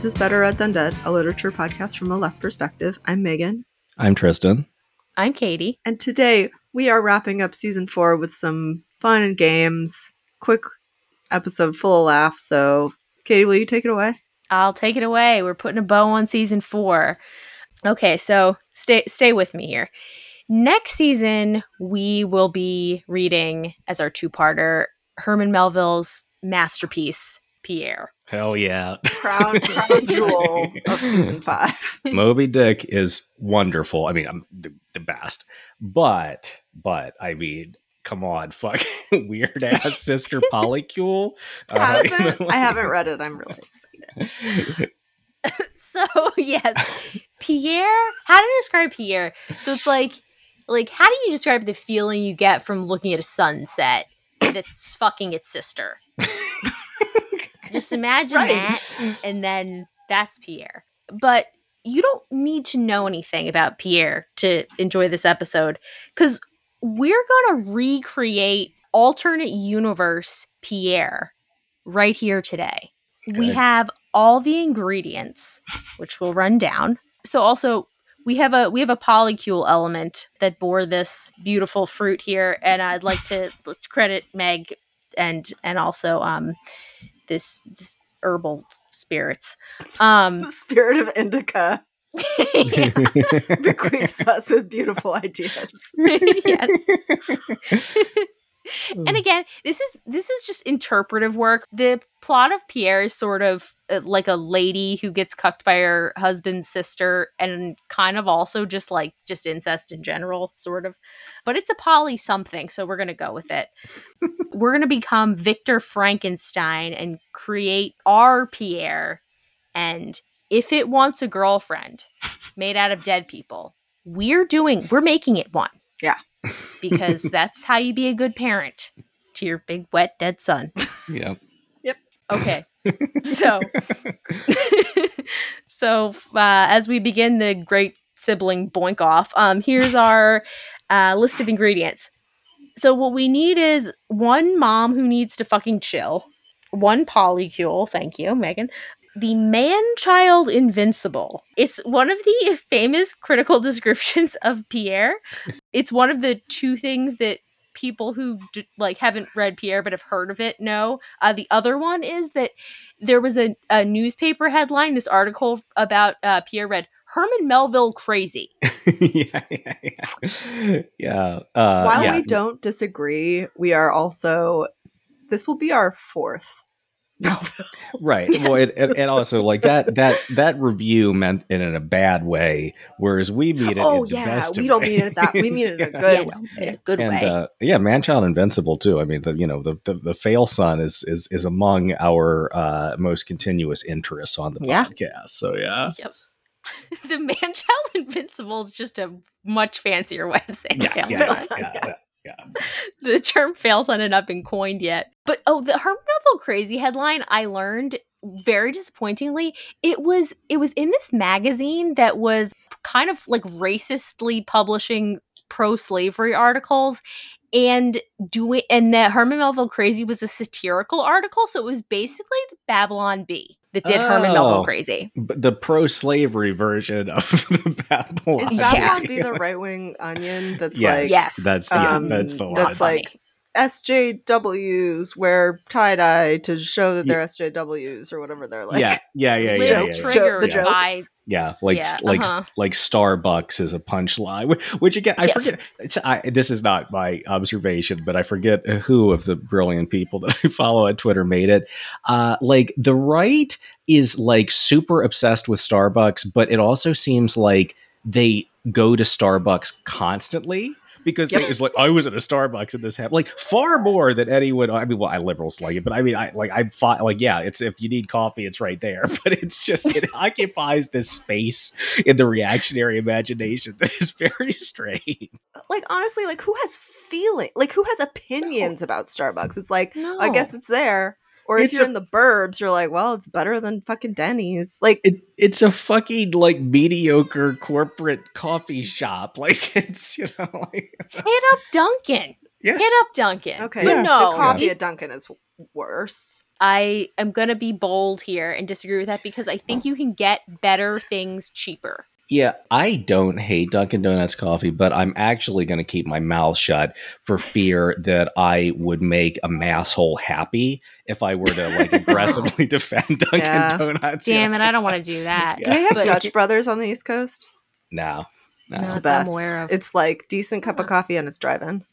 Hi, this is Better Read Than Dead, a literature podcast from a left perspective. I'm Megan, I'm Tristan. I'm Katie. and today we are wrapping up season four with some fun and games. Quick episode full of laughs. So, Katie, will you take it away? I'll take it away. We're putting a bow on season four. Okay, so stay stay with me here. Next season, we will be reading as our two-parter Herman Melville's masterpiece, Pierre. Hell yeah. Crown, crown jewel of season five. Moby Dick is wonderful. I mean, I'm the, the best. But, but, I mean, come on, fuck weird ass sister polycule. I uh, haven't, I haven't read it. I'm really excited. So yes, Pierre. How to describe Pierre? So it's like, like how do you describe the feeling you get from looking at a sunset that's fucking its sister? Just imagine Right. that, and then that's Pierre. But you don't need to know anything about Pierre to enjoy this episode because we're gonna recreate alternate universe Pierre right here today. We have all the ingredients, which we'll run down. So also we have a we have a polycule element that bore this beautiful fruit here, and I'd like to credit Meg and and also um this, this herbal spirits. Um The spirit of indica bequeaths us with beautiful ideas. yes. And again, this is this is just interpretive work. The plot of Pierre is sort of uh, like a lady who gets cucked by her husband's sister, and kind of also just like just incest in general, sort of. But it's a poly something, so we're gonna go with it. we're gonna become Victor Frankenstein and create our Pierre, and if it wants a girlfriend made out of dead people, we're doing we're making it one because that's how you be a good parent to your big wet dead son. Yep. yep. Okay. So so uh, as we begin the great sibling boink off, um here's our uh, list of ingredients. So what we need is one mom who needs to fucking chill, one polycule, thank you, Megan. The man child invincible. It's one of the famous critical descriptions of Pierre it's one of the two things that people who d- like haven't read Pierre but have heard of it know. Uh, the other one is that there was a, a newspaper headline, this article about uh, Pierre read Herman Melville crazy. yeah. Yeah. Yeah. yeah. Uh, While yeah. we don't disagree, we are also. This will be our fourth Melville. right well Yes. and, and, and also like that that that review meant it in a bad way whereas we mean it Oh in the yeah, best we don't mean it that. We mean it in a Yeah. good Yeah, way. in a good and way. uh, yeah manchild invincible too i mean the you know the the, the fail son is is is among our uh most continuous interests on the Yeah. podcast so yeah Yep. the man child invincible is just a much fancier way of saying yeah fail yeah, Fail son. son, yeah, yeah. the term fail son had not been coined yet. But oh, the Herman Melville crazy headline I learned very disappointingly. It was it was in this magazine that was kind of like racistly publishing pro slavery articles and doing and that Herman Melville crazy was a satirical article, so it was basically the Babylon Bee that did Herman Oh. Melville crazy. But the pro-slavery version of the Babylon. Is Yeah. Babylon Bee the right wing onion that's yes, like Yes. that's um, yeah, that's the one. that's like SJWs wear tie dye to show that they're SJWs or whatever they're like. yeah, yeah, yeah, yeah, Little yeah, yeah. Joke- triggered the jokes. Yeah, like Yeah, like uh-huh. like Starbucks is a punchline, which, which again I Yeah. forget. It's, I, this is not my observation, but I forget who of the brilliant people that I follow on Twitter made it. Uh, like the right is like super obsessed with Starbucks, but it also seems like they go to Starbucks constantly. Because Yep. it's like I was at a Starbucks and this happened, like far more than anyone. I mean, well, I liberals like it, but I mean, I like I fought like yeah, it's if you need coffee, it's right there. But it's just it occupies this space in the reactionary imagination that is very strange. Like honestly, like who has feeling? Like who has opinions about Starbucks? It's like no. I guess it's there. Or if It's you're a- in the burbs, you're like, well, it's better than fucking Denny's. Like It, it's a fucking like mediocre corporate coffee shop. Like it's you know like hit up Dunkin'. yes, Hit up Dunkin'. okay, You the know, coffee he's- at Dunkin' is worse. I am going to be bold here and disagree with that because I think you can get better things cheaper. Yeah, I don't hate Dunkin' Donuts coffee, but I'm actually going to keep my mouth shut for fear that I would make a masshole happy if I were to like aggressively defend Dunkin' Yeah. Donuts. Damn you it, I don't want to do that. Yeah. Do they have But- Dutch Brothers on the East Coast? No, no. It's the that I'm best. aware of. It's like decent cup of coffee and it's drive-in.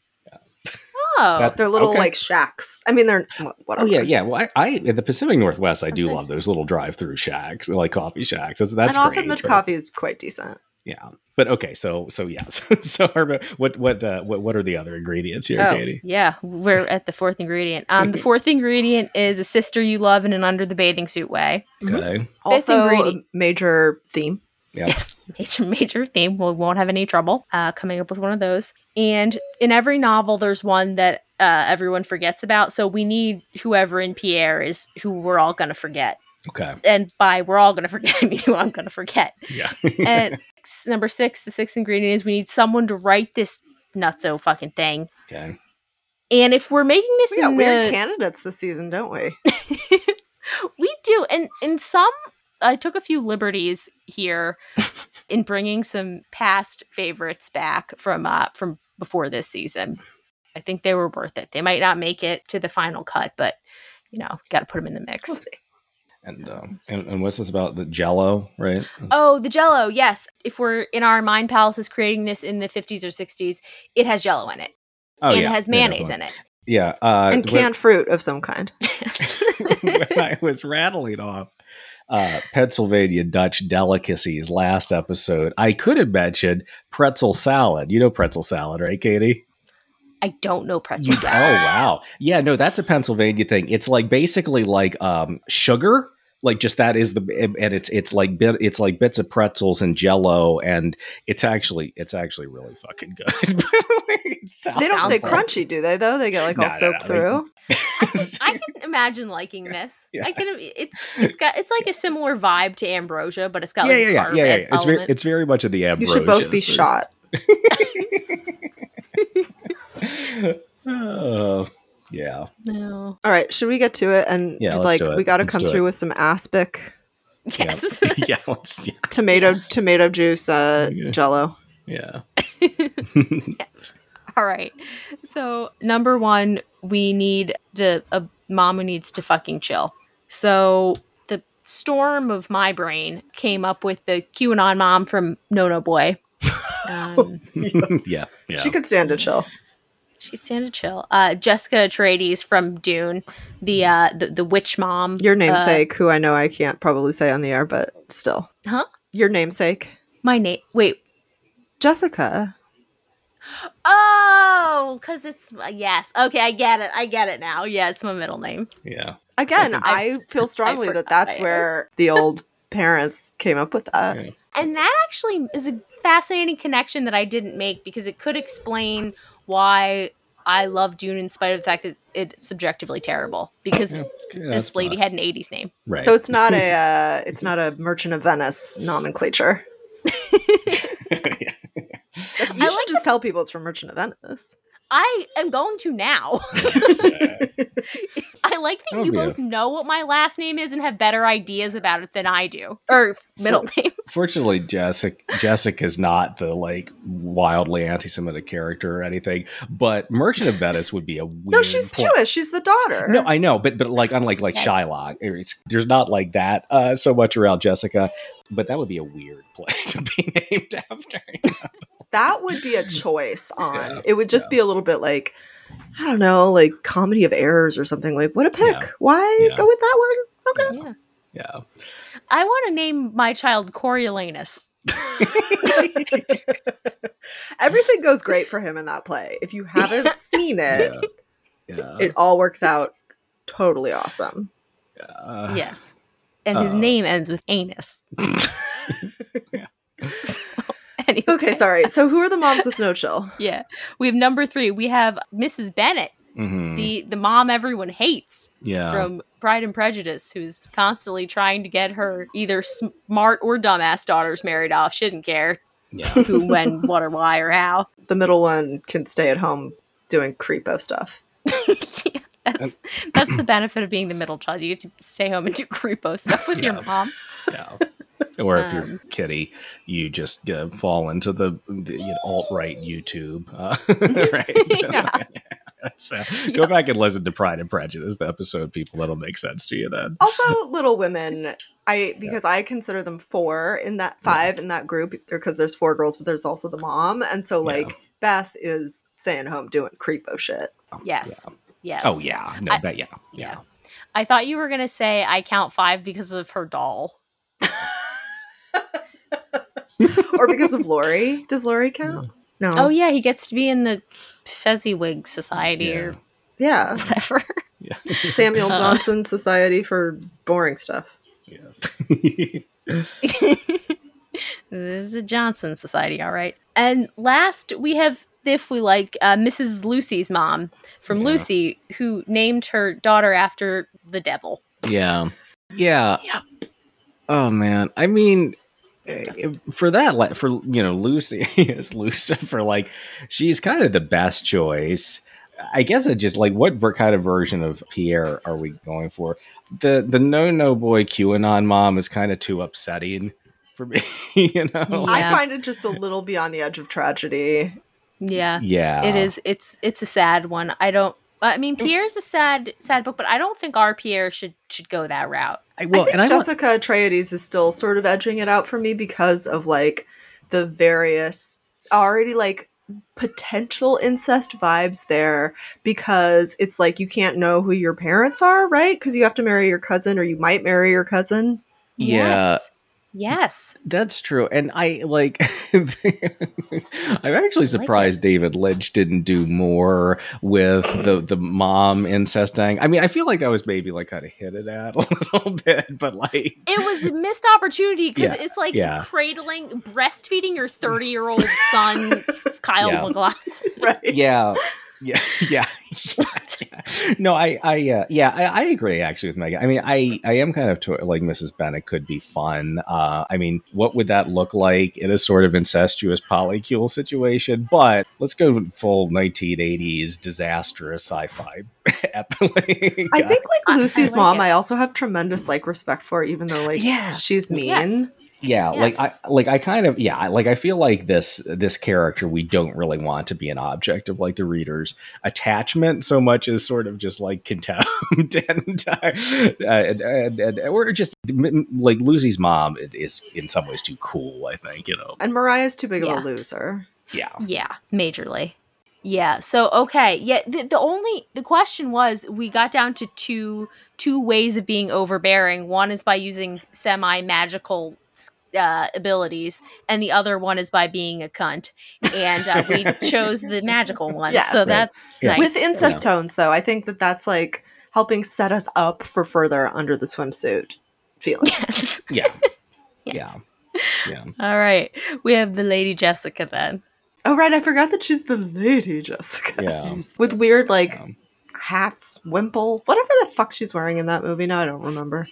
Oh, That- They're little Okay. like shacks. I mean, they're wh- Oh whatever. yeah, yeah. Well, I, I in the Pacific Northwest, I do That's love those little drive-through shacks, like coffee shacks. That's that's and often great, the but- coffee is quite decent. Yeah, but okay. So so yeah. So, so Harba, what what uh, what what are the other ingredients here, Oh, Katie? yeah, we're at the fourth ingredient. Um, the fourth ingredient is a sister you love in an under the bathing suit way. Okay. Also, a ingredient. major theme. Yeah. Yes, major major theme. We won't have any trouble uh, coming up with one of those. And in every novel, there's one that uh, everyone forgets about. So we need whoever in Pierre is who we're all gonna forget. Okay. And by we're all gonna forget, I mean who I'm gonna forget. Yeah. And number six, the sixth ingredient is we need someone to write this nutso fucking thing. okay. And if we're making this We got in weird the candidates this season, don't we? we do and in some i took a few liberties here in bringing some past favorites back from uh from before this season i think they were worth it they might not make it to the final cut but you know got to put them in the We'll mix see. And, um, and and what's this about the Jello, right? oh the jello yes if we're in our mind palaces creating this in the 50s or 60s it has jello in it Oh and yeah, it has mayonnaise definitely. in it Yeah. Uh, And when- canned fruit of some kind. when I was rattling off uh, Pennsylvania Dutch delicacies last episode, I could have mentioned pretzel salad. You know pretzel salad, right, Katie? i don't know pretzel Oh wow, yeah, no, that's a Pennsylvania thing. It's like basically like um, sugar, like just that is the and it's it's like bit it's like bits of pretzels and Jello, and it's actually it's actually really fucking good. They don't say like- crunchy, do they? Though they get like No, all no, soaked no, through. I can imagine liking this. Yeah. I can. It's it's got it's like a similar vibe to ambrosia, but it's got yeah, like yeah, a yeah, yeah, yeah. It's very, it's very much of the Ambrosia. You should both be so- shot. Oh, yeah. no. All right, should we get to it? And Yeah, like it. we got to come through it. with some aspic Yes. Yeah. yeah. Let's, yeah. tomato tomato juice uh Yeah. jello. Yeah. yes. All right. So number one, we need the a mom who needs to fucking chill. So the storm of my brain came up with the QAnon mom from No No Boy. Um, yeah. Yeah. She could stand a chill. she stand a chill. Uh, Jessica Atreides from Dune, the uh, the, the witch mom. Your uh, namesake, who I know I can't probably say on the air, but still. Huh? Your namesake, my name. Wait, Jessica. Oh, because it's yes. Okay, I get it. I get it now. Yeah, it's my middle name. yeah. Again, I- I feel strongly that that's I- where the old parents came up with that. Yeah. And that actually is a fascinating connection that I didn't make because it could explain why I love Dune in spite of the fact that it's subjectively terrible. Because Yeah, this lady possible. had an 80s name. right. So it's not a uh, it's not a Merchant of Venice nomenclature. Yeah. That's, you I should like just tell people it's from Merchant of Venice. I am going to now. I like that Oh, you yeah. both know what my last name is and have better ideas about it than I do. Or middle name. Fortunately, Jessica Jessica is not the like wildly anti-Semitic character or anything, but Merchant of Venice would be a weird. no, she's play- Jewish. She's the daughter. No, I know, but but like unlike like Shylock, it's, there's not like that uh, so much around Jessica. But that would be a weird play to be named after. you know? That would be a choice on. Yeah, it would just yeah. be a little bit like I don't know, like comedy of errors or something. Like what a pick. Yeah. Why Yeah. go with that one? Okay. Yeah. Yeah. I want to name my child Coriolanus. Everything goes great for him in that play. If you haven't seen it, Yeah. Yeah. it all works out totally awesome. Uh, yes. And his uh. name ends with anus. Yeah. So, anyway. Okay, sorry. So who are the moms with no chill? Yeah. We have number three. We have Mrs. Bennet, mhm, the, the mom everyone hates yeah. from Pride and Prejudice, who's constantly trying to get her either smart or dumbass daughters married off. She didn't care yeah. who, when, what, or why, or how. The middle one can stay at home doing creepo stuff. That's that's the benefit of being the middle child. You get to stay home and do creepo stuff with your mom. Yeah. Or if you're Um, kitty, you just uh, fall into the, the you know, alt right YouTube, uh, right? Yeah. so go back and listen to Pride and Prejudice, the episode, people. That'll make sense to you then. Also, Little Women, I because I consider them four in that five in that group because there's four girls, but there's also the mom, and so Yeah. like Beth is staying home doing creepo shit. Yes. Yeah. Yes. Oh yeah, no, I- but yeah, Yeah. yeah. I thought you were gonna say I count five because of her doll. Or because of Laurie. Does Laurie count? No. Oh yeah, he gets to be in the Fezziwig Society Yeah. or yeah. whatever. Yeah. Samuel Uh. Johnson Society for boring stuff. yeah. There's a Johnson Society, all right. And last we have, if we like, uh, Mrs. Lucy's mom from Yeah. Lucy, who named her daughter after the devil. Yeah. Yeah. Yep. Oh man. I mean Eh, for that like for you know Lucy is Lucifer like she's kind of the best choice. I guess it just like what ver- kind of version of Pierre are we going for? The the no no boy QAnon mom is kind of too upsetting for me, you know. Yeah. I find it just a little beyond the edge of tragedy. Yeah, Yeah. it is. It's it's a sad one. I don't. I mean, Pierre's a sad sad book, but I don't think our Pierre should should go that route. I, well, I think and I want- Jessica Atreides is still sort of edging it out for me because of like the various already like potential incest vibes there because it's like you can't know who your parents are, right? Because you have to marry your cousin or you might marry your cousin. Yeah. Yes. Yes. That's true. And I like I'm actually surprised David Lynch didn't do more with the the mom incesting. I mean, I feel like that was maybe like kind of hinted at a little bit, but like It was a missed opportunity because Yeah, it's like yeah. cradling, breastfeeding your 30 year old son, Kyle Yeah. MacLachlan. Right. Yeah, yeah, yeah, yeah. No, I, I, uh, yeah, I, I agree actually with Megan. I mean, I, I am kind of to, like Mrs. Bennet could be fun. Uh, I mean, what would that look like in a sort of incestuous polycule situation? But let's go full 1980s disastrous sci-fi epic. I think like I- I Lucy's like mom, it. I also have tremendous like respect for, even though like Yeah. she's mean. Yes. Yeah like i like i kind of yeah like i feel like this this character we don't really want to be an object of like the reader's attachment so much as sort of just like contempt and, uh, and, and, and or just m- m- like lucy's mom is in some ways too cool i think you know And Mariah's too big Yeah. of a loser. yeah Yeah, majorly. Yeah. So okay. Yeah. The, the only the question was we got down to two two ways of being overbearing. One is by using semi magical uh, abilities, and the other one is by being a cunt. And uh, we chose the magical one. Yeah. so Right. that's Yeah. nice. With incest tones, though, I think that that's like helping set us up for further under the swimsuit feelings. yes. yeah Yes. yeah yeah All right. We have the Lady Jessica then. Oh, right. I forgot that she's the lady Jessica. yeah With weird, like, hats, wimple, whatever the fuck she's wearing in that movie. Now I don't remember.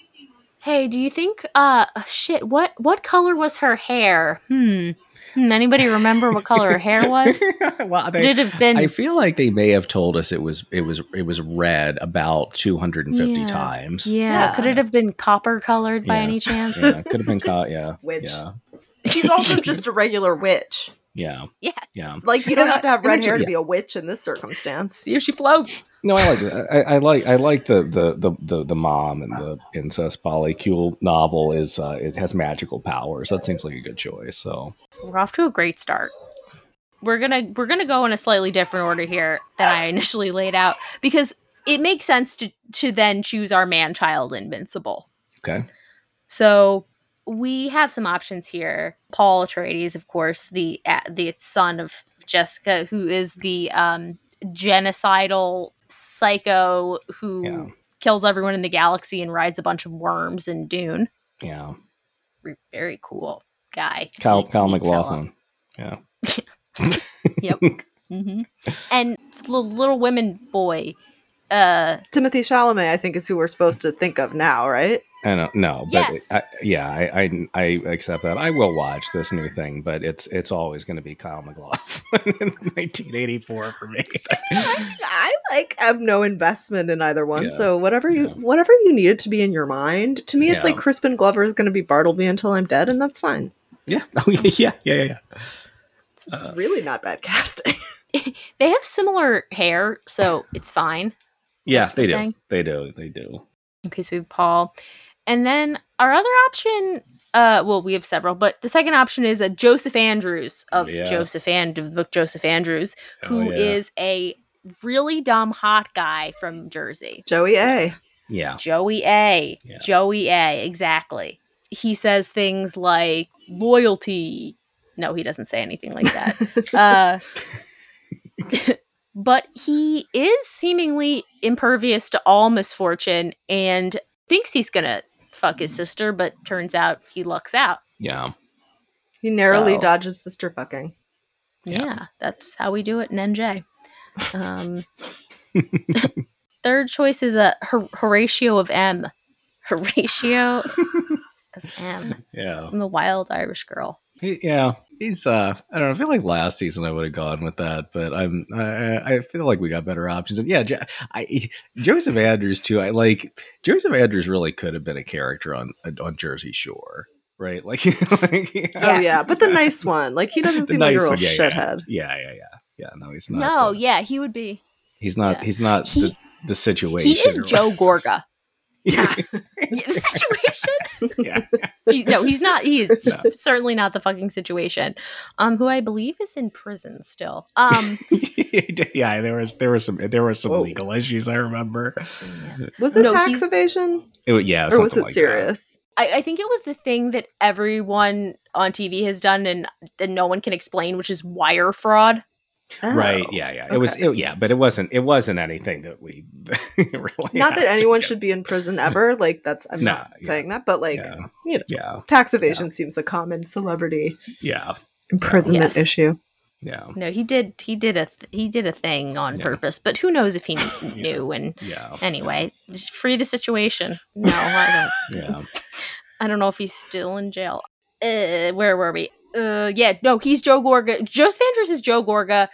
Hey, do you think uh shit, what what color was her hair? Hmm. Hmm, anybody remember what color her hair was? well Could they, it have been I feel like they may have told us it was it was it was red about 250 Yeah. times. Yeah, Yeah. could it have been copper colored by Yeah. any chance? Yeah, could have been caught. Yeah, Witch. Yeah, She's also just a regular witch. Yeah, Yes. yeah. Like, you don't have to have red hair to be a witch in this circumstance. See if she floats. No, I like it. I, I like I like the, the the the the mom and the incest polycule novel is uh, it has magical powers. That seems like a good choice. So We're off to a great start. We're gonna we're gonna go in a slightly different order here than I initially laid out because it makes sense to to then choose our man child invincible. okay, So we have some options here. Paul Atreides, of course, the uh, the son of Jessica, who is the um, genocidal psycho who Yeah. kills everyone in the galaxy and rides a bunch of worms in Dune. yeah, Re- Very cool guy. Kyle Neat- Kyle neat fella. MacLachlan. Yeah, Yep. Mm-hmm. And the little women boy. Uh, Timothy Chalamet, I think, is who we're supposed to think of now, right? I don't know, but Yes. I, yeah, I, I I accept that. I will watch this new thing, but it's it's always going to be Kyle MacLachlan in 1984 for me. I, I like have no investment in either one. Yeah. So whatever you Yeah. whatever you need it to be in your mind, to me it's Yeah. like Crispin Glover is going to be Bartleby until I'm dead, and that's fine. yeah, oh, yeah, yeah, yeah, yeah. It's Uh, really not bad casting. They have similar hair, so it's fine. Yeah, That's the they do. thing. They do. They do. Okay, so we have Paul. And then our other option, uh, well, we have several, but the second option is a Joseph Andrews of Yeah. Joseph and of the book Joseph Andrews, Oh, who is yeah. a really dumb hot guy from Jersey. Joey A. Yeah. Joey A. Yeah. Joey A. Exactly. He says things like loyalty. No, he doesn't say anything like that. uh, but he is seemingly impervious to all misfortune and thinks he's gonna fuck his sister, but turns out he lucks out. Yeah. He narrowly So- dodges sister fucking. Yeah. Yeah. that's how we do it in NJ. Um, third choice is a Hor- Horatio of M. Horatio of M. Yeah. from the Wild Irish Girl. He, yeah. He's uh I don't know, I feel like last season I would have gone with that, but I'm I, I feel like we got better options. And yeah, Jo- I Joseph Andrews too. I like Joseph Andrews really could have been a character on on Jersey Shore, right? Like, like yeah. Oh yeah, but the nice one. Like he doesn't The seem like a real yeah, yeah. shithead. Yeah, yeah, yeah. Yeah, no, he's not. no, uh, yeah, he would be. he's not. yeah. He's not He- the, the situation. He is or Joe Gorga. Yeah. Yeah, the situation? yeah. He, no, he's not. He is No. certainly not the fucking situation. Um, who I believe is in prison still. Um, yeah, there was there was some there were some Whoa. legal issues. I remember. Was it No, tax evasion? It, yeah, Or was it like serious? I, I think it was the thing that everyone on TV has done and, and no one can explain, which is wire fraud. That. Right. Oh. Yeah. Yeah. It was. It, yeah, but it wasn't. It wasn't anything that we really. Not had that anyone get- should be in prison ever. Like that's I'm Nah, not yeah. saying that, but like Yeah. you know, Yeah. tax evasion seems a common celebrity Yeah. imprisonment Yes. issue. Yeah. No, he did. He did a th- he did a thing on Yeah. purpose, but who knows if he kn- knew? And Yeah. anyway, just free the situation. No, I don't. Yeah. I don't know if he's still in jail. Uh, where were we? Uh, yeah, no, he's Joe Gorga. Joseph Andrews is Joe Gorga.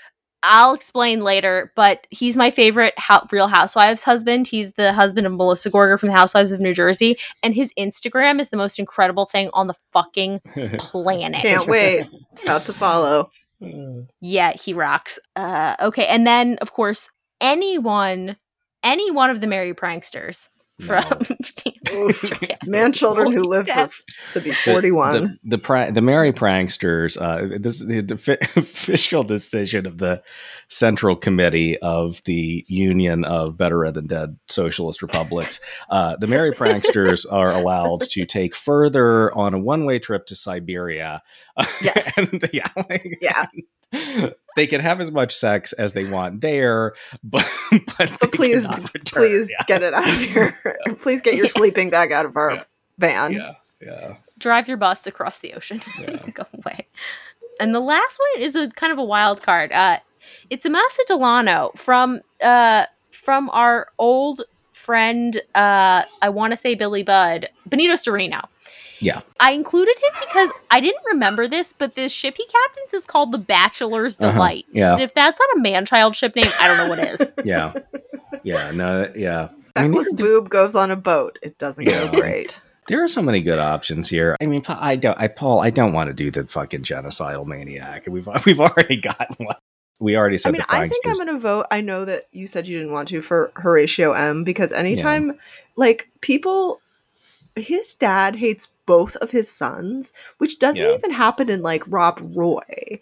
I'll explain later, but he's my favorite ho- Real Housewives husband. He's the husband of Melissa Gorga from the Housewives of New Jersey, and his Instagram is the most incredible thing on the fucking planet. Can't wait. About to follow. Yeah, he rocks. Uh, okay, and then of course anyone, any one of the Merry Pranksters from the Oof. Extra Cast. Man children who live for, to be 41. The the, pra- the Merry Pranksters. Uh, this the, the fi- official decision of the Central Committee of the Union of Better Than Dead Socialist Republics. Uh, the Merry Pranksters are allowed to take further on a one way trip to Siberia. Yes. and, yeah. like- yeah. They can have as much sex as they want there, but but, But please, please Yeah. get it out of here. please get your sleeping bag out of our Yeah. van. Yeah, yeah, drive your bus across the ocean Yeah. go away and the last one is a kind of a wild card uh it's amasa delano from uh from our old friend uh i want to say billy budd Benito Cereno yeah. i included him because i didn't remember this but the ship he captains is called the bachelor's Uh-huh. delight Yeah. and if that's not a man-child ship name i don't know what is yeah yeah no yeah I mean, Feckless these are- boob goes on a boat. It doesn't Yeah. go great. there are so many good options here i mean i don't i paul i don't want to do the fucking genocidal maniac we've we've already got one we already said I mean, the I think I'm going to vote. I know that you said you didn't want to for Horatio M because anytime, like, people, his dad hates both of his sons, which doesn't Yeah. even happen in, like, Rob Roy.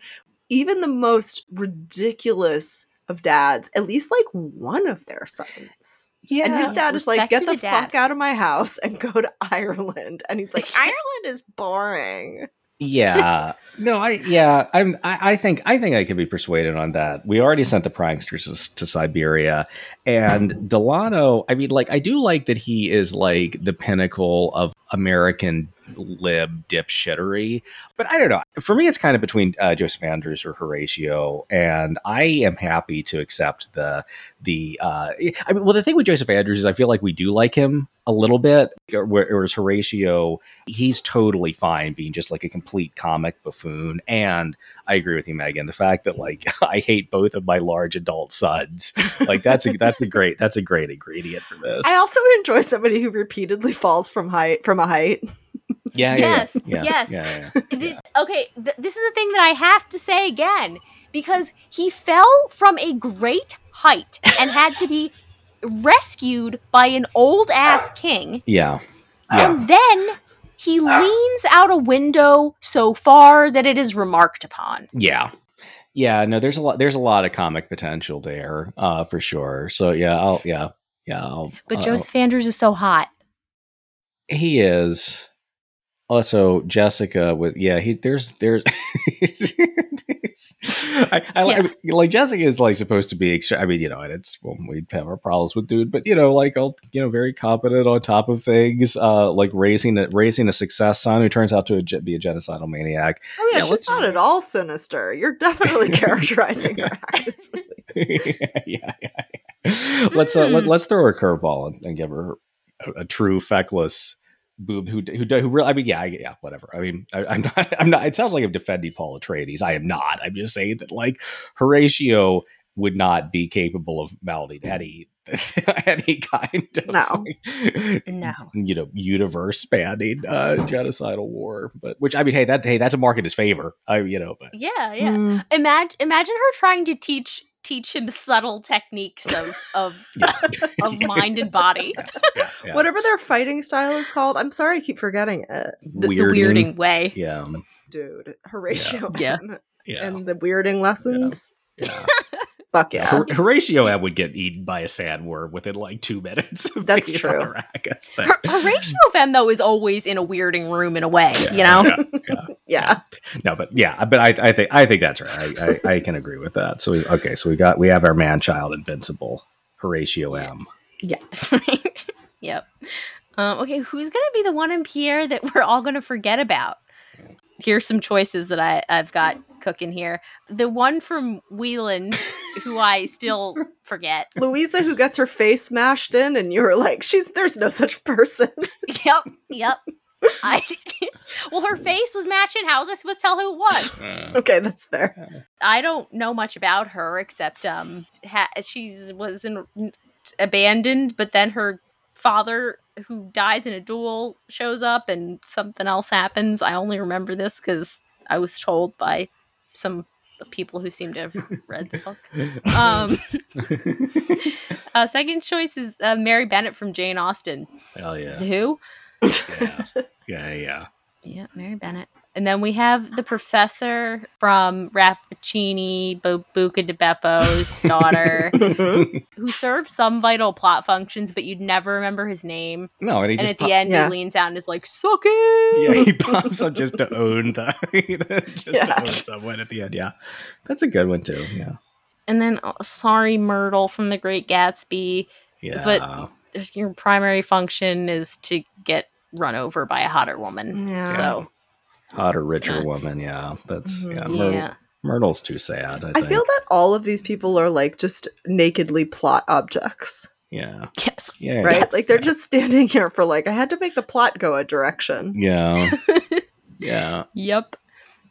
Even the most ridiculous of dads, at least, like, one of their sons. yeah And his dad is like, get the the dad." fuck out of my house and go to Ireland. And he's like, Ireland is boring. Yeah. No i yeah i'm I, I think i think i can be persuaded on that. We already sent the pranksters to, to siberia and delano i mean like i do like that he is like the pinnacle of american lib dipshittery. But I don't know. For me, it's kind of between uh, Joseph Andrews or Horatio, and I am happy to accept the the. Uh, I mean, well, the thing with Joseph Andrews is I feel like we do like him a little bit, whereas Horatio, he's totally fine being just like a complete comic buffoon. And I agree with you, Megan. The fact that like I hate both of my large adult sons, like that's a that's a great that's a great ingredient for this. I also enjoy somebody who repeatedly falls from height from a height. Yeah. Yes, Yeah. yes. Yeah, yeah, Th- okay, th- this is the thing that I have to say again because he fell from a great height and had to be rescued by an old ass king, yeah. Yeah. and then he leans out a window so far that it is remarked upon. Yeah. Yeah, no, there's a lot there's a lot of comic potential there, uh, for sure. So yeah, I'll yeah. Yeah, I'll, But I'll- Joseph Andrews is so hot. he is also Jessica with yeah he there's there's I, I, Yeah. I- like Jessica is like supposed to be extra I mean you know and it's well, we have our problems with dude but you know like all you know very competent on top of things uh like raising a raising a success son who turns out to a, be a genocidal maniac Oh yeah, Yeah, she's not at all sinister. You're definitely characterizing her actively. yeah, yeah, yeah. Let's uh, let, Mm. let's throw her a curveball and, and give her a, a true feckless boob who who who really. I mean, yeah, yeah, whatever. I mean, I, I'm not. I'm not. It sounds like I'm defending Paul Atreides. I am not. I'm just saying that like Horatio would not be capable of mounting any any kind of No. No. you know universe spanning uh genocidal war but which i mean hey that hey that's a mark in his favor i you know but Yeah, yeah. Mm. Imagine imagine her trying to teach teach him subtle techniques of of, of mind and body. yeah, yeah. Whatever their fighting style is called, I'm sorry I keep forgetting it. The, the Weirding. weirding way. Yeah. Dude, Horatio Yeah. M Yeah. and the weirding lessons. yeah. Fuck yeah. Hor- Horatio M would get eaten by a sandworm within like two minutes. Of That's being true. on Arrakis thing. Her, Horatio Femme though is always in a weirding room in a way, you know. Yeah, yeah. Yeah. No, but yeah, but I, I think I think that's right. I, I, I can agree with that. So we, okay, so we got we have our man child invincible Horatio M. Yeah. yep. Um, okay, who's gonna be the one in Pierre that we're all gonna forget about? Here's some choices that I, I've got cooking here. The one from Wieland, who I still forget. Louisa who gets her face smashed in and you were like, she's there's no such person. Yep, yep. I well, her face was matching. How was I supposed to tell who it was? okay, that's fair. I don't know much about her except um, ha- she's was in, abandoned, but then her father, who dies in a duel, shows up, and something else happens. I only remember this because I was told by some people who seem to have read the book. Um, uh, second choice is uh, Mary Bennet from Jane Austen. Hell yeah. Who? Yeah. Yeah, yeah. Yeah, Mary Bennet. And then we have the professor from Rappaccini, Bo- Buca de Beppo's daughter, mm-hmm. who serves some vital plot functions, but you'd never remember his name. No, and he And just at pop- the end, Yeah. he leans out and is like, "Suck it." yeah, he pops up just to own the just Yeah. to own someone at the end. Yeah. That's a good one too. Yeah. And then, oh, sorry, Myrtle from The Great Gatsby. Yeah. But your primary function is to get run over by a hotter woman. Yeah. So hotter, richer Yeah. woman. Yeah. That's Mhm. yeah. yeah, Myrtle, Myrtle's too sad. I, I feel that all of these people are like just nakedly plot objects, Yeah. yes, Yeah. right? Yes. Like they're just standing here for like, I had to make the plot go a direction. Yeah. yeah. Yep.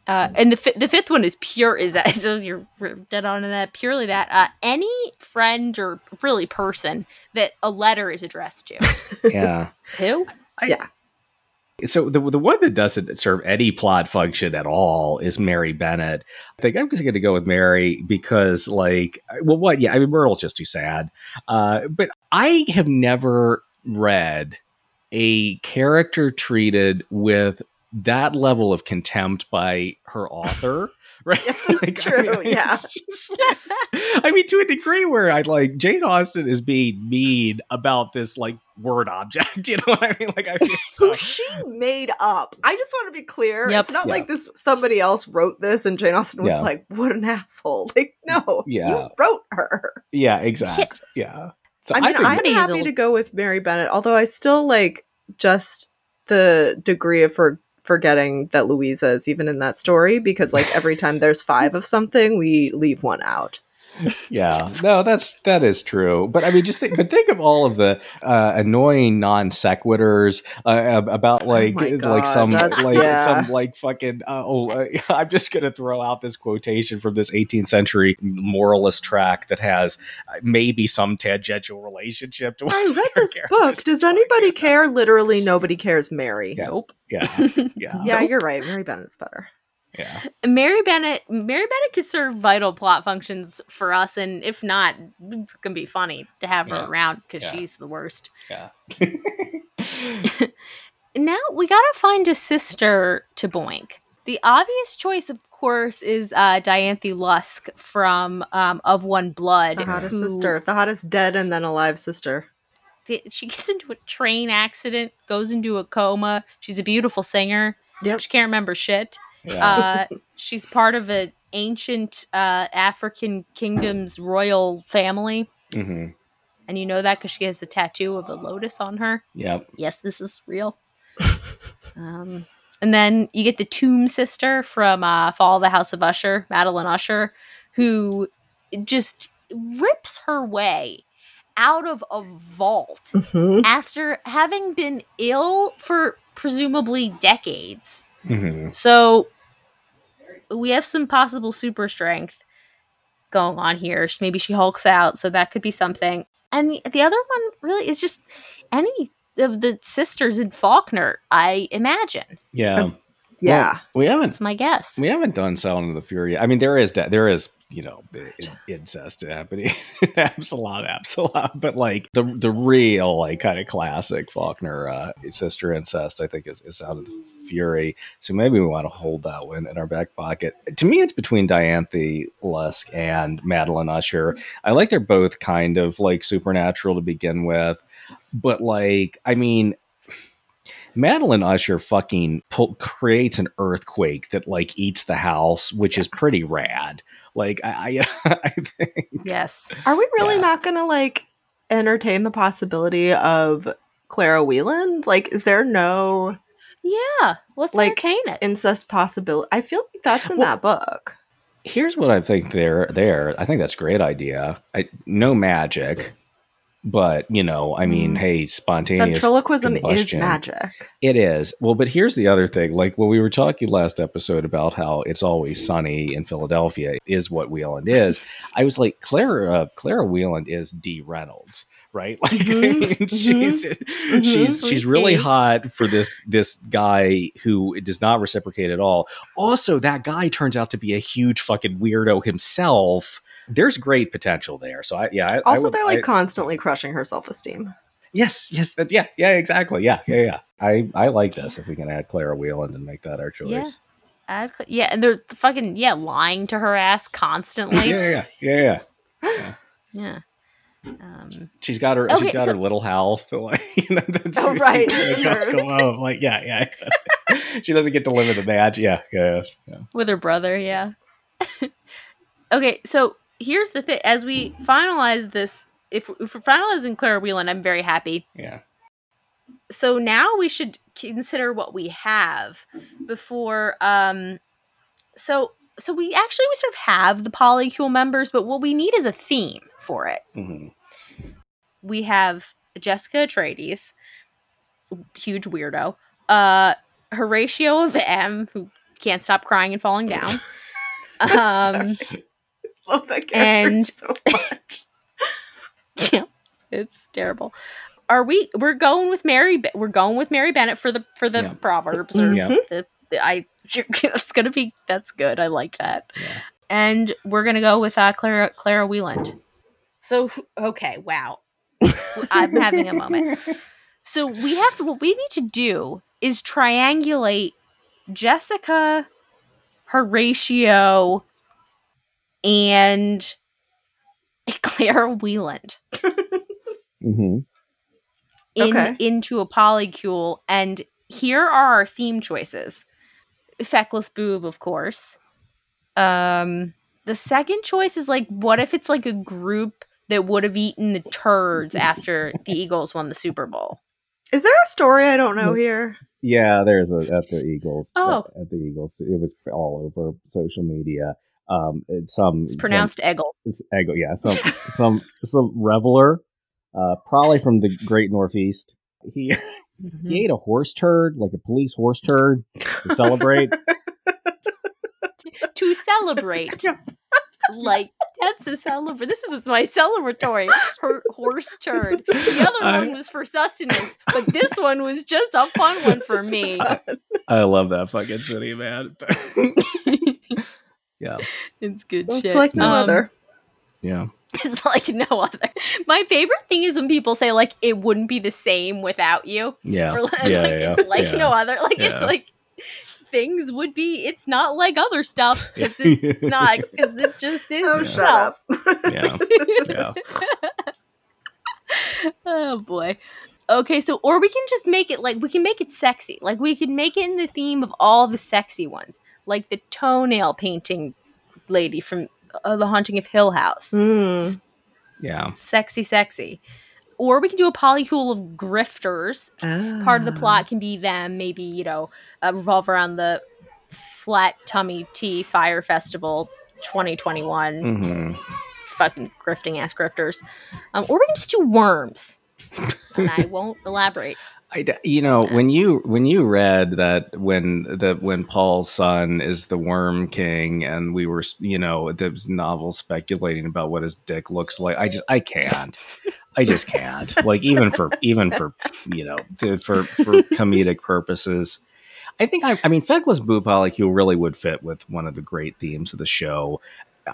Uh, and the fi- the fifth one is pure. Is that so? You're dead on to that. Purely that uh, any friend or really person that a letter is addressed to. Yeah. Who? So the the one that doesn't serve any plot function at all is Mary Bennet. I think I'm just going to go with Mary because, like, well, what? Yeah, I mean, Myrtle's just too sad. Uh, but I have never read a character treated with that level of contempt by her author. Right, Yeah, that's true, yeah. just I mean, to a degree where I like Jane Austen is being mean about this like word object. You know what I mean? Like, I feel so she made up. I just want to be clear. Yep. It's not Yeah. like this somebody else wrote this and Jane Austen was Yeah. like, what an asshole. Like, no, Yeah. you wrote her. Yeah, exactly. Yeah. So I mean, think I'm Somebody's happy to go with Mary Bennet, although I still like just the degree of for forgetting that Louisa is even in that story because like every time there's five of something, we leave one out. Yeah no that's that is true but i mean just think but think of all of the uh, annoying non sequiturs uh, about like Oh my like some like yeah. some like fucking uh, oh uh, i'm just gonna throw out this quotation from this 18th century moralist tract that has uh, maybe some tangential relationship to I read this book. Does anybody care? Literally nobody cares. Mary. Yeah. Nope. yeah yeah Yeah, you're right. Mary Bennet's better. Yeah Mary Bennet Mary Bennet could serve vital plot functions for us and if not it's gonna be funny to have her Yeah. around because Yeah. she's the worst. yeah Now we gotta find a sister to Boink. The obvious choice, of course, is uh, Dianthe Lusk from um, Of One Blood. The hottest who- sister. The hottest dead and then alive sister. th- She gets into a train accident, goes into a coma. She's a beautiful singer. Yep. She can't remember shit. Yeah Uh, she's part of an ancient uh, African kingdom's royal family. hmm And you know that because she has a tattoo of a lotus on her. yep yes, this is real. um, and then you get the Tomb Sister from uh, Fall of the House of Usher, Madeline Usher, who just rips her way out of a vault Mhm. after having been ill for presumably decades. Hmm So we have some possible super strength going on here. Maybe she hulks out, so that could be something. And the, the other one really is just any of the sisters in Faulkner, I imagine. yeah Yeah. Well, we haven't That's my guess. We haven't done Sound of the Fury. I mean, there is there is you know incest happening in Absalom, Absalom, but like the the real like kind of classic Faulkner uh, sister incest, I think is, is Sound of the Fury. So maybe we want to hold that one in our back pocket. To me, it's between Dianthe Lusk and Madeline Usher. I like they're both kind of like supernatural to begin with, but like I mean. Madeline Usher fucking pull, creates an earthquake that like eats the house, which is pretty rad. Like I, I, I think yes. Are we really Yeah. not gonna like entertain the possibility of Clara Wieland? Like, is there no Yeah. Let's Like, entertain it. incest possibility? I feel like that's in Well- that book. here's what I think there there. I think that's a great idea. I, no magic, but you know, I mean, Mm. hey, spontaneous Ventriloquism is magic. It is. Well, but here's the other thing. Like when we were talking last episode about how it's always sunny in Philadelphia is what Wieland is. I was like, Clara, uh, Clara Wieland is Dee Reynolds, right? Like Mhm, she's she's she's really Okay. hot for this this guy who does not reciprocate at all. Also, that guy turns out to be a huge fucking weirdo himself. There's great potential there. So I yeah. I, I Also, would- they're like I- constantly crushing her self esteem. Yes, yes, that, yeah, yeah, exactly, yeah, yeah, yeah. I I like this if we can add Clara Wieland and make that our Yeah. choice. Add yeah, and they're fucking yeah, lying to her ass constantly. Yeah, yeah, yeah, yeah. yeah. Um, She's got her. Okay, she's got so- her little house. To like, you know, that's, Oh, right, she can go home, like, yeah, yeah. she doesn't get to live in the badge. Yeah, yeah, yeah. with her brother yeah okay so here's the thing as we finalize this if, if we're finalizing clara Wieland i'm very happy yeah. so now we should consider what we have before um so so we actually we sort of have the polycule members but what we need is a theme for it hmm we have Jessica Atreides, huge weirdo. Uh, Horatio of M, who can't stop crying and falling down. um, Love that character And- so much. yeah, it's terrible. Are we? We're going with Mary. Be- We're going with Mary Bennet for the for the Yeah. proverbs. Or Yeah. the, the- I. That's gonna be. That's good. I like that. Yeah. And we're gonna go with uh, Clara Clara Wieland. So okay, wow. I'm having a moment. So we have to. What we need to do is triangulate Jessica, Horatio, and Clara Wheeland hmm in Okay. into a polycule. And here are our theme choices: feckless boob, of course. Um, the second choice is like, what if it's like a group that would have eaten the turds after the Eagles won the Super Bowl? Is there a story I don't know here? Yeah, there's a at the Eagles. Oh. at, at the Eagles, it was all over social media. Um, it's some It's pronounced Eggle. some, it's- yeah, some some some reveler, uh, probably from the Great Northeast. He he ate a horse turd, like a police horse turd, to celebrate. to celebrate. like that's a celebra. This was my celebratory her- horse turd. The other I- one was for sustenance, but this one was just a fun one for me. I love that fucking city, man. yeah, it's good It's shit. like no Um, other. yeah. It's like no other. My favorite thing is when people say like it wouldn't be the same without you. Yeah. Or like, yeah, yeah, it's like yeah. no other. Like it's like things would be. It's not like other stuff because it's not because it just oh, is Oh, itself. shut up. Yeah. Yeah. oh boy. Okay, so or we can just make it like we can make it sexy. Like we can make it in the theme of all the sexy ones, like the toenail painting lady from uh, The Haunting of Hill House. Mm. Yeah. Sexy, sexy. Or we can do a polycule of grifters. Part of the Ah. plot can be them, maybe you know, uh, revolve around the Flat Tummy Tea Fire Festival 2021 hmm fucking grifting ass grifters. Um, or we can just do worms. and I won't elaborate. I, you know, when you when you read that when the when Paul's son is the Worm King, and we were, you know, the novel speculating about what his dick looks like, I just I can't, I just can't. Like even for even for you know for for comedic purposes. I think I, I mean feckless boob polycule really would fit with one of the great themes of the show.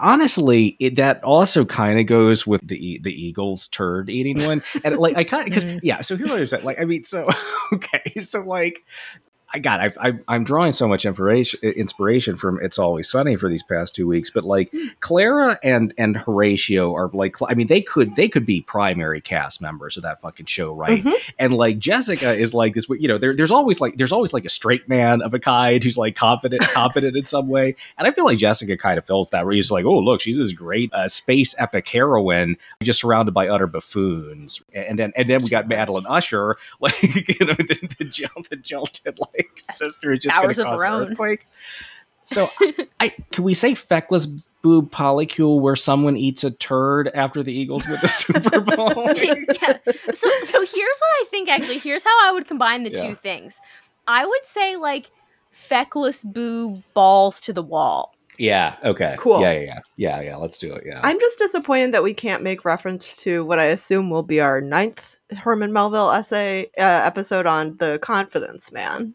Honestly, it, that also kind of goes with the the Eagles turd eating one, and like I kind of because Mhm. yeah. So here's what I'm saying. Like I mean, so okay, so like I got I, I I'm drawing so much information inspiration from It's Always Sunny for these past two weeks, but like Clara and and Horatio are like I mean they could they could be primary cast members of that fucking show, right? Mhm. and like Jessica is like this you know there, there's always like there's always like a straight man of a kind who's like confident competent in some way and I feel like Jessica kind of fills that where he's like oh look she's this great uh, space epic heroine just surrounded by utter buffoons and then and then we got Madeline Usher like you know the, the, the jilted like sister is just going to cause an earthquake so I can we say feckless boob polycule where someone eats a turd after the Eagles win the Super Bowl yeah. So so here's what I think actually. Here's how I would combine the Yeah. two things. I would say like feckless boob balls to the wall. Yeah. Okay. Cool. Yeah. Yeah. Yeah. Yeah. Yeah. Let's do it. Yeah. I'm just disappointed that we can't make reference to what I assume will be our ninth Herman Melville essay uh, episode on the confidence man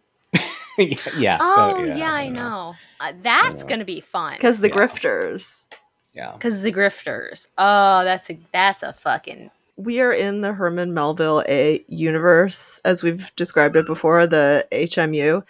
yeah. yeah. Oh, yeah, I know. Uh, that's gonna be fun because the Yeah. grifters. Yeah. because the grifters. Oh, that's a that's a fucking We are in the Herman Melville A universe, as we've described it before, the HMU,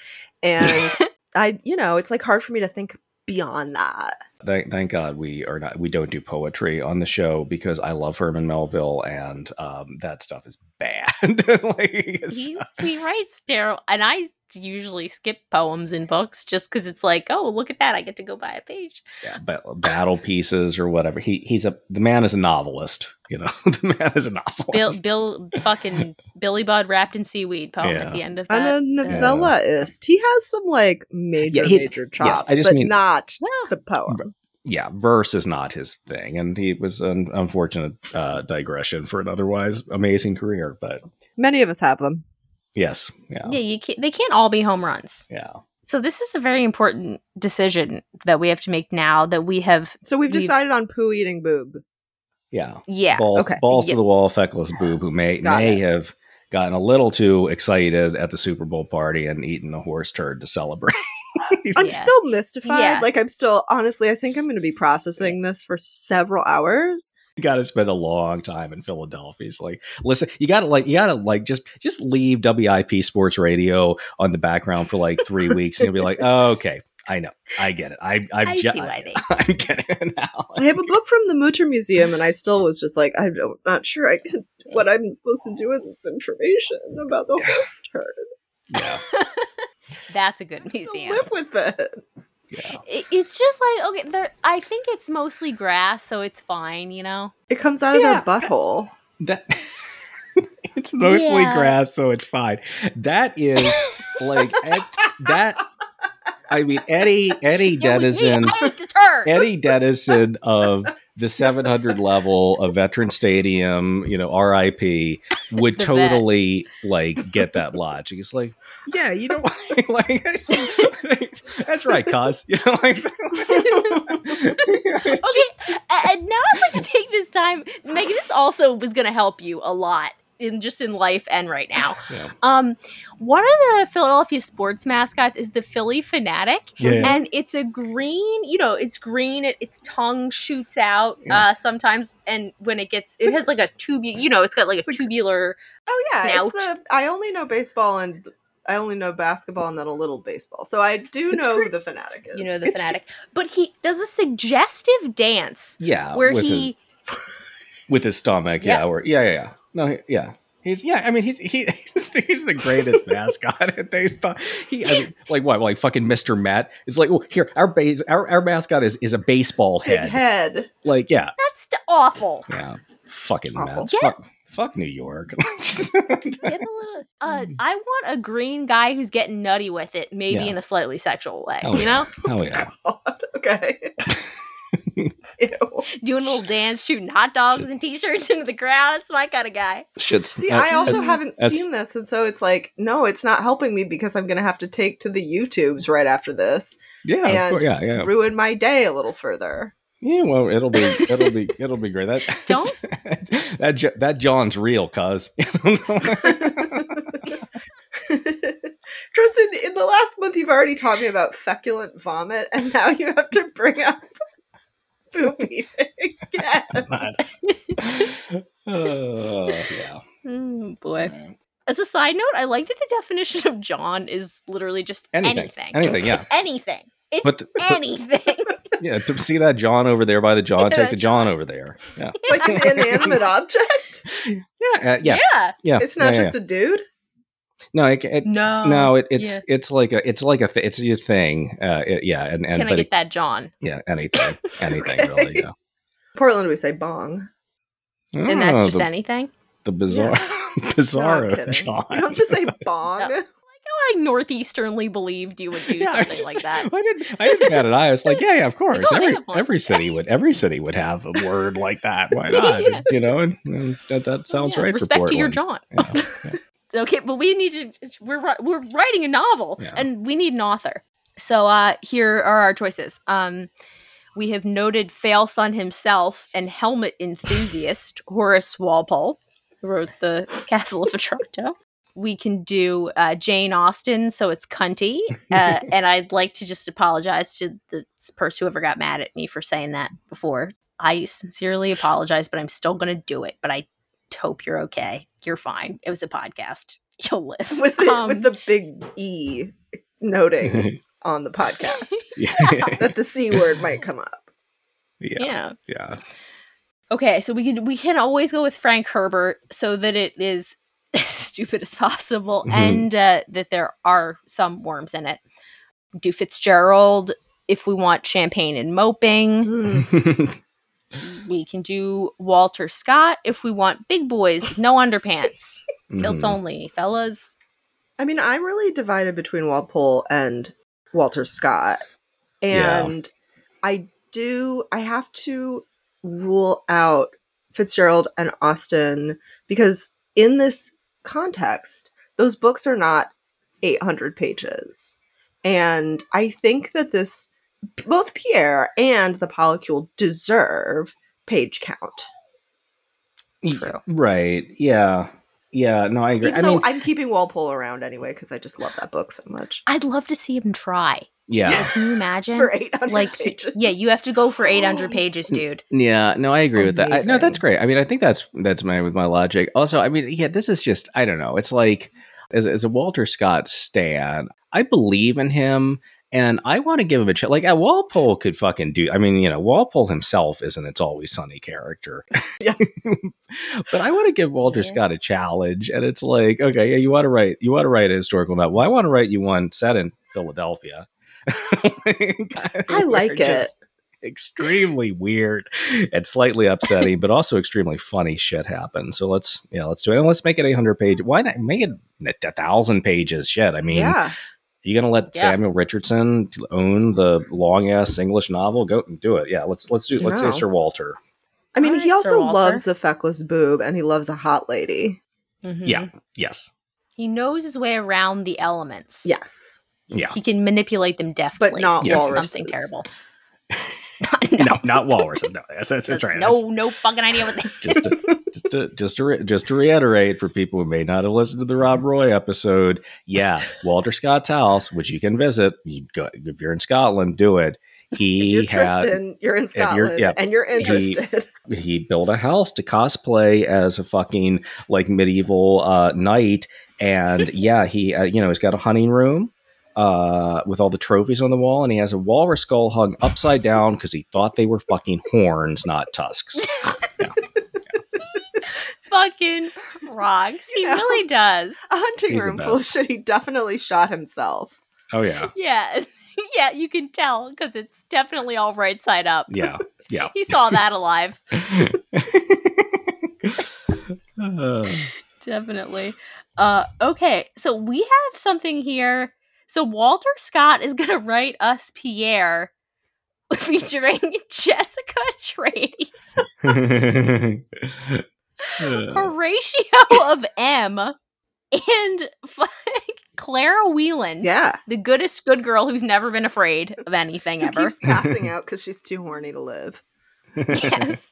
and I, you know, it's like hard for me to think beyond that. Thank, thank God we are not we don't do poetry on the show because I love Herman Melville and um, that stuff is bad. like, it's- he, he writes terrible, and I usually skip poems in books just because it's like, oh, look at that, I get to go buy a page. yeah, ba- battle pieces or whatever. He he's a the man is a novelist. You know, the man is a novelist. Bill, Bill, fucking Billy Budd wrapped in seaweed poem Yeah. at the end of that. And that. a novellaist. He has some like major, Yeah, he's- major yes, chops, I just but mean- not Well, the poem. yeah, verse is not his thing, and he was an unfortunate uh, digression for an otherwise amazing career. But Many of us have them. Yes, yeah, yeah, you can't, they can't all be home runs. yeah. So this is a very important decision that we have to make now that we have. So we've We've- decided on poo eating boob. Yeah, Yeah, balls, okay. balls Yeah. to the wall, feckless boob, who may Got may it. have gotten a little too excited at the Super Bowl party and eaten a horse turd to celebrate. I'm Yeah. still mystified. Yeah. Like I'm still honestly, I think I'm going to be processing this for several hours. You got to spend a long time in Philadelphia. It's like, listen, you got to like, you got to like, just just leave WIP Sports Radio on the background for like three weeks, and you'll be like, oh, okay, I know, I get it. I I'm I ju- see why they. I'm getting it now. I have a book from the Mutter Museum, and I still was just like, I'm not sure I can, what I'm supposed to do with this information about the horse turd. Yeah, That's a good I'll museum. Live with it. Yeah. It- it's just like okay, there. I think it's mostly grass, so it's fine. You know. It comes out of Yeah. their butthole. That it's mostly Yeah. grass, so it's fine. That is like it's- that. I mean, Eddie Eddie It was. Denizen I hate the turn. Eddie Dennison of the 700 level of Veteran Stadium, you know, RIP, would The vet. totally like get that logic. He's like, yeah, you know, like that's right, cuz you know, like. okay, a- and now I'd like to take this time. Megan, this also was going to help you a lot in just in life and right now. Yeah. Um, one of the Philadelphia sports mascots is the Phillie Phanatic, Yeah. and it's a green. You know, it's green. It, its tongue shoots out Yeah. uh, sometimes, and when it gets, it has like a tubular. You know, it's got like a like- tubular. Oh yeah, it's the I only know baseball and I only know basketball and then a little baseball. So I do It's know great. who the Phanatic is. You know, the It's- Phanatic, but he does a suggestive dance yeah, where with he. his, with his stomach, yeah, Yeah. or yeah, yeah, yeah. No, he- yeah. He's yeah. I mean, he's he, he's, the- he's the greatest mascot at they stuff. He I mean, like what like fucking Mister Met. It's like oh here our base our, our mascot is is a baseball Big head. head. Like yeah, That's awful. yeah. Fucking Awful. Mets. Yeah. Fuck, fuck New York. Get a little. Uh, I want a green guy who's getting nutty with it, maybe. Yeah. in a slightly sexual way. Oh, you know, oh yeah. God, okay. Doing a little dance, shooting hot dogs and t-shirts into the crowd. It's my kind of guy. Should See, I also haven't that's- seen this, and so it's like, no, it's not helping me because I'm gonna have to take to the YouTubes right after this, Yeah, and course, yeah, yeah. ruin my day a little further. Yeah, well, it'll be, it'll be, it'll be great. That Don't- that that jawn's real, cuz. Tristan, in the last month, you've already taught me about feculent vomit, and now you have to bring up poop eating again. oh yeah. Mm, boy. As a side note, I like that the definition of jawn is literally just Anything. anything. Anything, yeah. anything. It's But the- but- anything. Yeah, to see that jawn over there by the jawn, Yeah, take the jawn over there. Yeah, Like an inanimate object. yeah, uh, yeah, yeah. yeah. It's not yeah, just a dude. no, it, it, No. no, it, it's it's like a it's like a th- it's a thing. Uh, yeah, and and Can I get that jawn? yeah, anything, anything Okay. really. Yeah. Portland, we say bong. And that's Oh, just the, anything? the bizarre, I'm. jawn. You don't just say bong. No. I northeasternly believed you would do Yeah, something just- like that. I didn't. I didn't bat an eye. I was like, yeah, yeah, of course. oh, every every city would every city would have a word like that. Why not? Yeah. You know, and, and that that sounds Yeah, right. Respect to your. jawn. Okay, but we need to. We're we're writing a novel, and we need an author. So uh, here are our choices. Um, we have noted fail son himself and helmet enthusiast Horace Walpole, who wrote the Castle of Otranto. We can do uh, Jane Austen, so it's cunty, uh, and I'd like to just apologize to the person whoever got mad at me for saying that before. I sincerely apologize, but I'm still going to do it. But I hope you're okay. You're fine. It was a podcast. You'll live. with the, Um, with the big E noting on the podcast yeah, that the C word might come up. yeah, yeah. yeah. Okay, so we can we can always go with Frank Herbert so that it is as stupid as possible Mhm. and uh, that there are some worms in it. Do Fitzgerald if we want champagne and moping. We can do Walter Scott if we want big boys with no underpants. Kilt Mhm. only, fellas. I mean, I'm really divided between Walpole and Walter Scott. Yeah. And I do, I have to rule out Fitzgerald and Austen because in this context, those books are not 800 pages. And I think that this, both Pierre and the Polycule deserve page count. True. Right. Yeah. Yeah. No, I agree. Even I though mean, I'm keeping Walpole around anyway because I just love that book so much. I'd love to see him try. yeah. Like, can you imagine? For 800 like pages. yeah you have to go for 800 pages dude Yeah, no, I agree with that. I, no, that's great. I mean, I think that's that's my with my logic. Also, I mean, yeah, this is just I don't know. It's like as as a Walter Scott stan, I believe in him, and I want to give him a chance. Like Walpole could fucking do. I mean, you know, Walpole himself isn't It's Always Sunny character. Yeah. but I want to give Walter Yeah. Scott a challenge, and it's like, okay, yeah, you want to write you want to write a historical novel. Well, I want to write you one set in Philadelphia. I like it. extremely weird and slightly upsetting, but also extremely funny shit happens. So let's yeah, let's do it. And let's make it 800 pages. Why not make it a thousand pages? Shit. I mean, yeah. You gonna let Yeah. Samuel Richardson own the long ass English novel? Go and do it. Yeah, let's let's do let's No. say Sir Walter. I mean, Alright, he also loves a feckless boob and he loves a hot lady. Mhm. Yeah. Yes. He knows his way around the elements. Yes. Yeah. He can manipulate them deftly. But not into walruses. Something terrible. No, not walruses. No, that's, that's, that's That's right. No, no fucking idea what they just to, just to just to re- just to reiterate for people who may not have listened to the Rob Roy episode, yeah, Walter Scott's house, which you can visit. You go if you're in Scotland, do it. If He you're had Tristan, you're in if you're- Scotland yeah. and you're interested. he built a house to cosplay as a fucking like medieval uh, knight, and yeah, he uh, you know he's got a hunting room. Uh, with all the trophies on the wall, and he has a walrus skull hung upside down because he thought they were fucking horns, not tusks. fucking rocks. He Yeah. really does. a hunting He's room full of shit. He definitely shot himself. Oh yeah, Yeah. yeah, you can tell because it's definitely all right side up. yeah, yeah. He saw that alive. Uh, Definitely. Uh okay, so we have something here. So Walter Scott is gonna write us Pierre featuring Jessica Trady, uh, Horatio of M, and Clara Whelan. Yeah. The goodest good girl who's never been afraid of anything ever. keeps passing out because she's too horny to live. yes.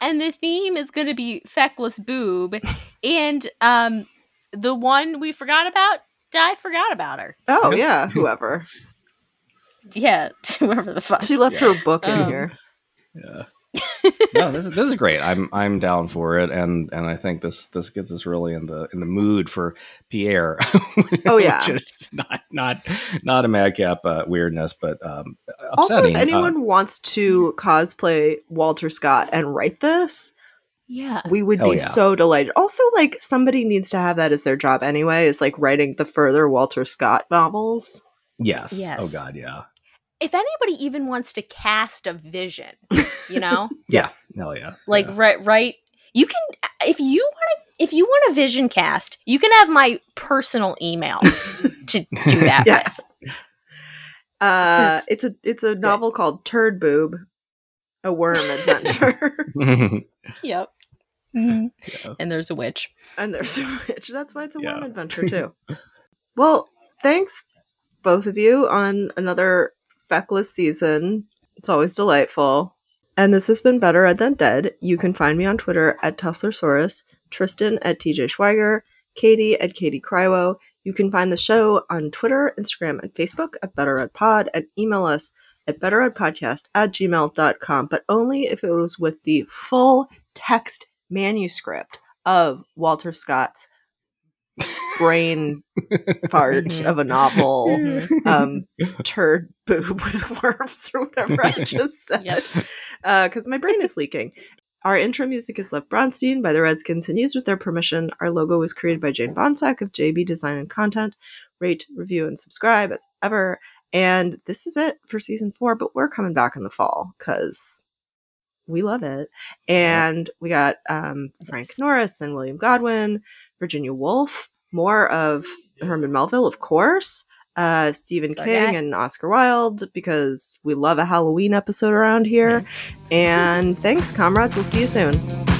And the theme is going to be feckless boob. And um the one we forgot about, I forgot about her. Oh Yep. yeah, whoever. Yeah, whoever the fuck. She left her book in Um, here. yeah. no, this is this is great. I'm I'm down for it, and and I think this this gets us really in the in the mood for Pierre. Oh, yeah. just not not not a madcap uh, weirdness, but um, Also, upsetting. if Uh, anyone wants to cosplay Walter Scott and write this, yeah. we would Hell be yeah. so delighted. Also, like somebody needs to have that as their job anyway, is like writing the further Walter Scott novels. yes. Yes. Oh God, yeah. If anybody even wants to cast a vision, you know? Yes. Hell yeah. like Yeah. right right you can if you want to if you want a vision cast, you can have my personal email to do that Yeah. with. Uh, 'Cause- it's a it's a novel called Turd Boob, a worm adventure, Yep. Mhm. Yeah. And there's a witch. and there's a witch. That's why it's a worm adventure too. well, thanks both of you on another feckless season. It's always delightful. And this has been Better Ed Than Dead. You can find me on Twitter at Tusslersaurus, Tristan at TJ Schweiger, Katie at Katie Cryo. You can find the show on Twitter, Instagram, and Facebook at Better Ed Pod and email us at betteredpodcast at gmail.com, but only if it was with the full text manuscript of Walter Scott's brain fart Mhm. of a novel Mhm. um turd boob with worms or whatever I just said. Yep. Because my brain is leaking. Our intro music is Lev Bronstein by the Redskins and used with their permission. Our logo was created by Jane Bonsack of JB Design and Content. Rate, review, and subscribe as ever. And this is it for season four, but we're coming back in the fall because we love it. And we got um, Frank. Norris and William Godwin, Virginia Woolf, more of Herman Melville, of course, uh, Stephen King guy. and Oscar Wilde because we love a Halloween episode around here. and thanks, comrades. We'll see you soon.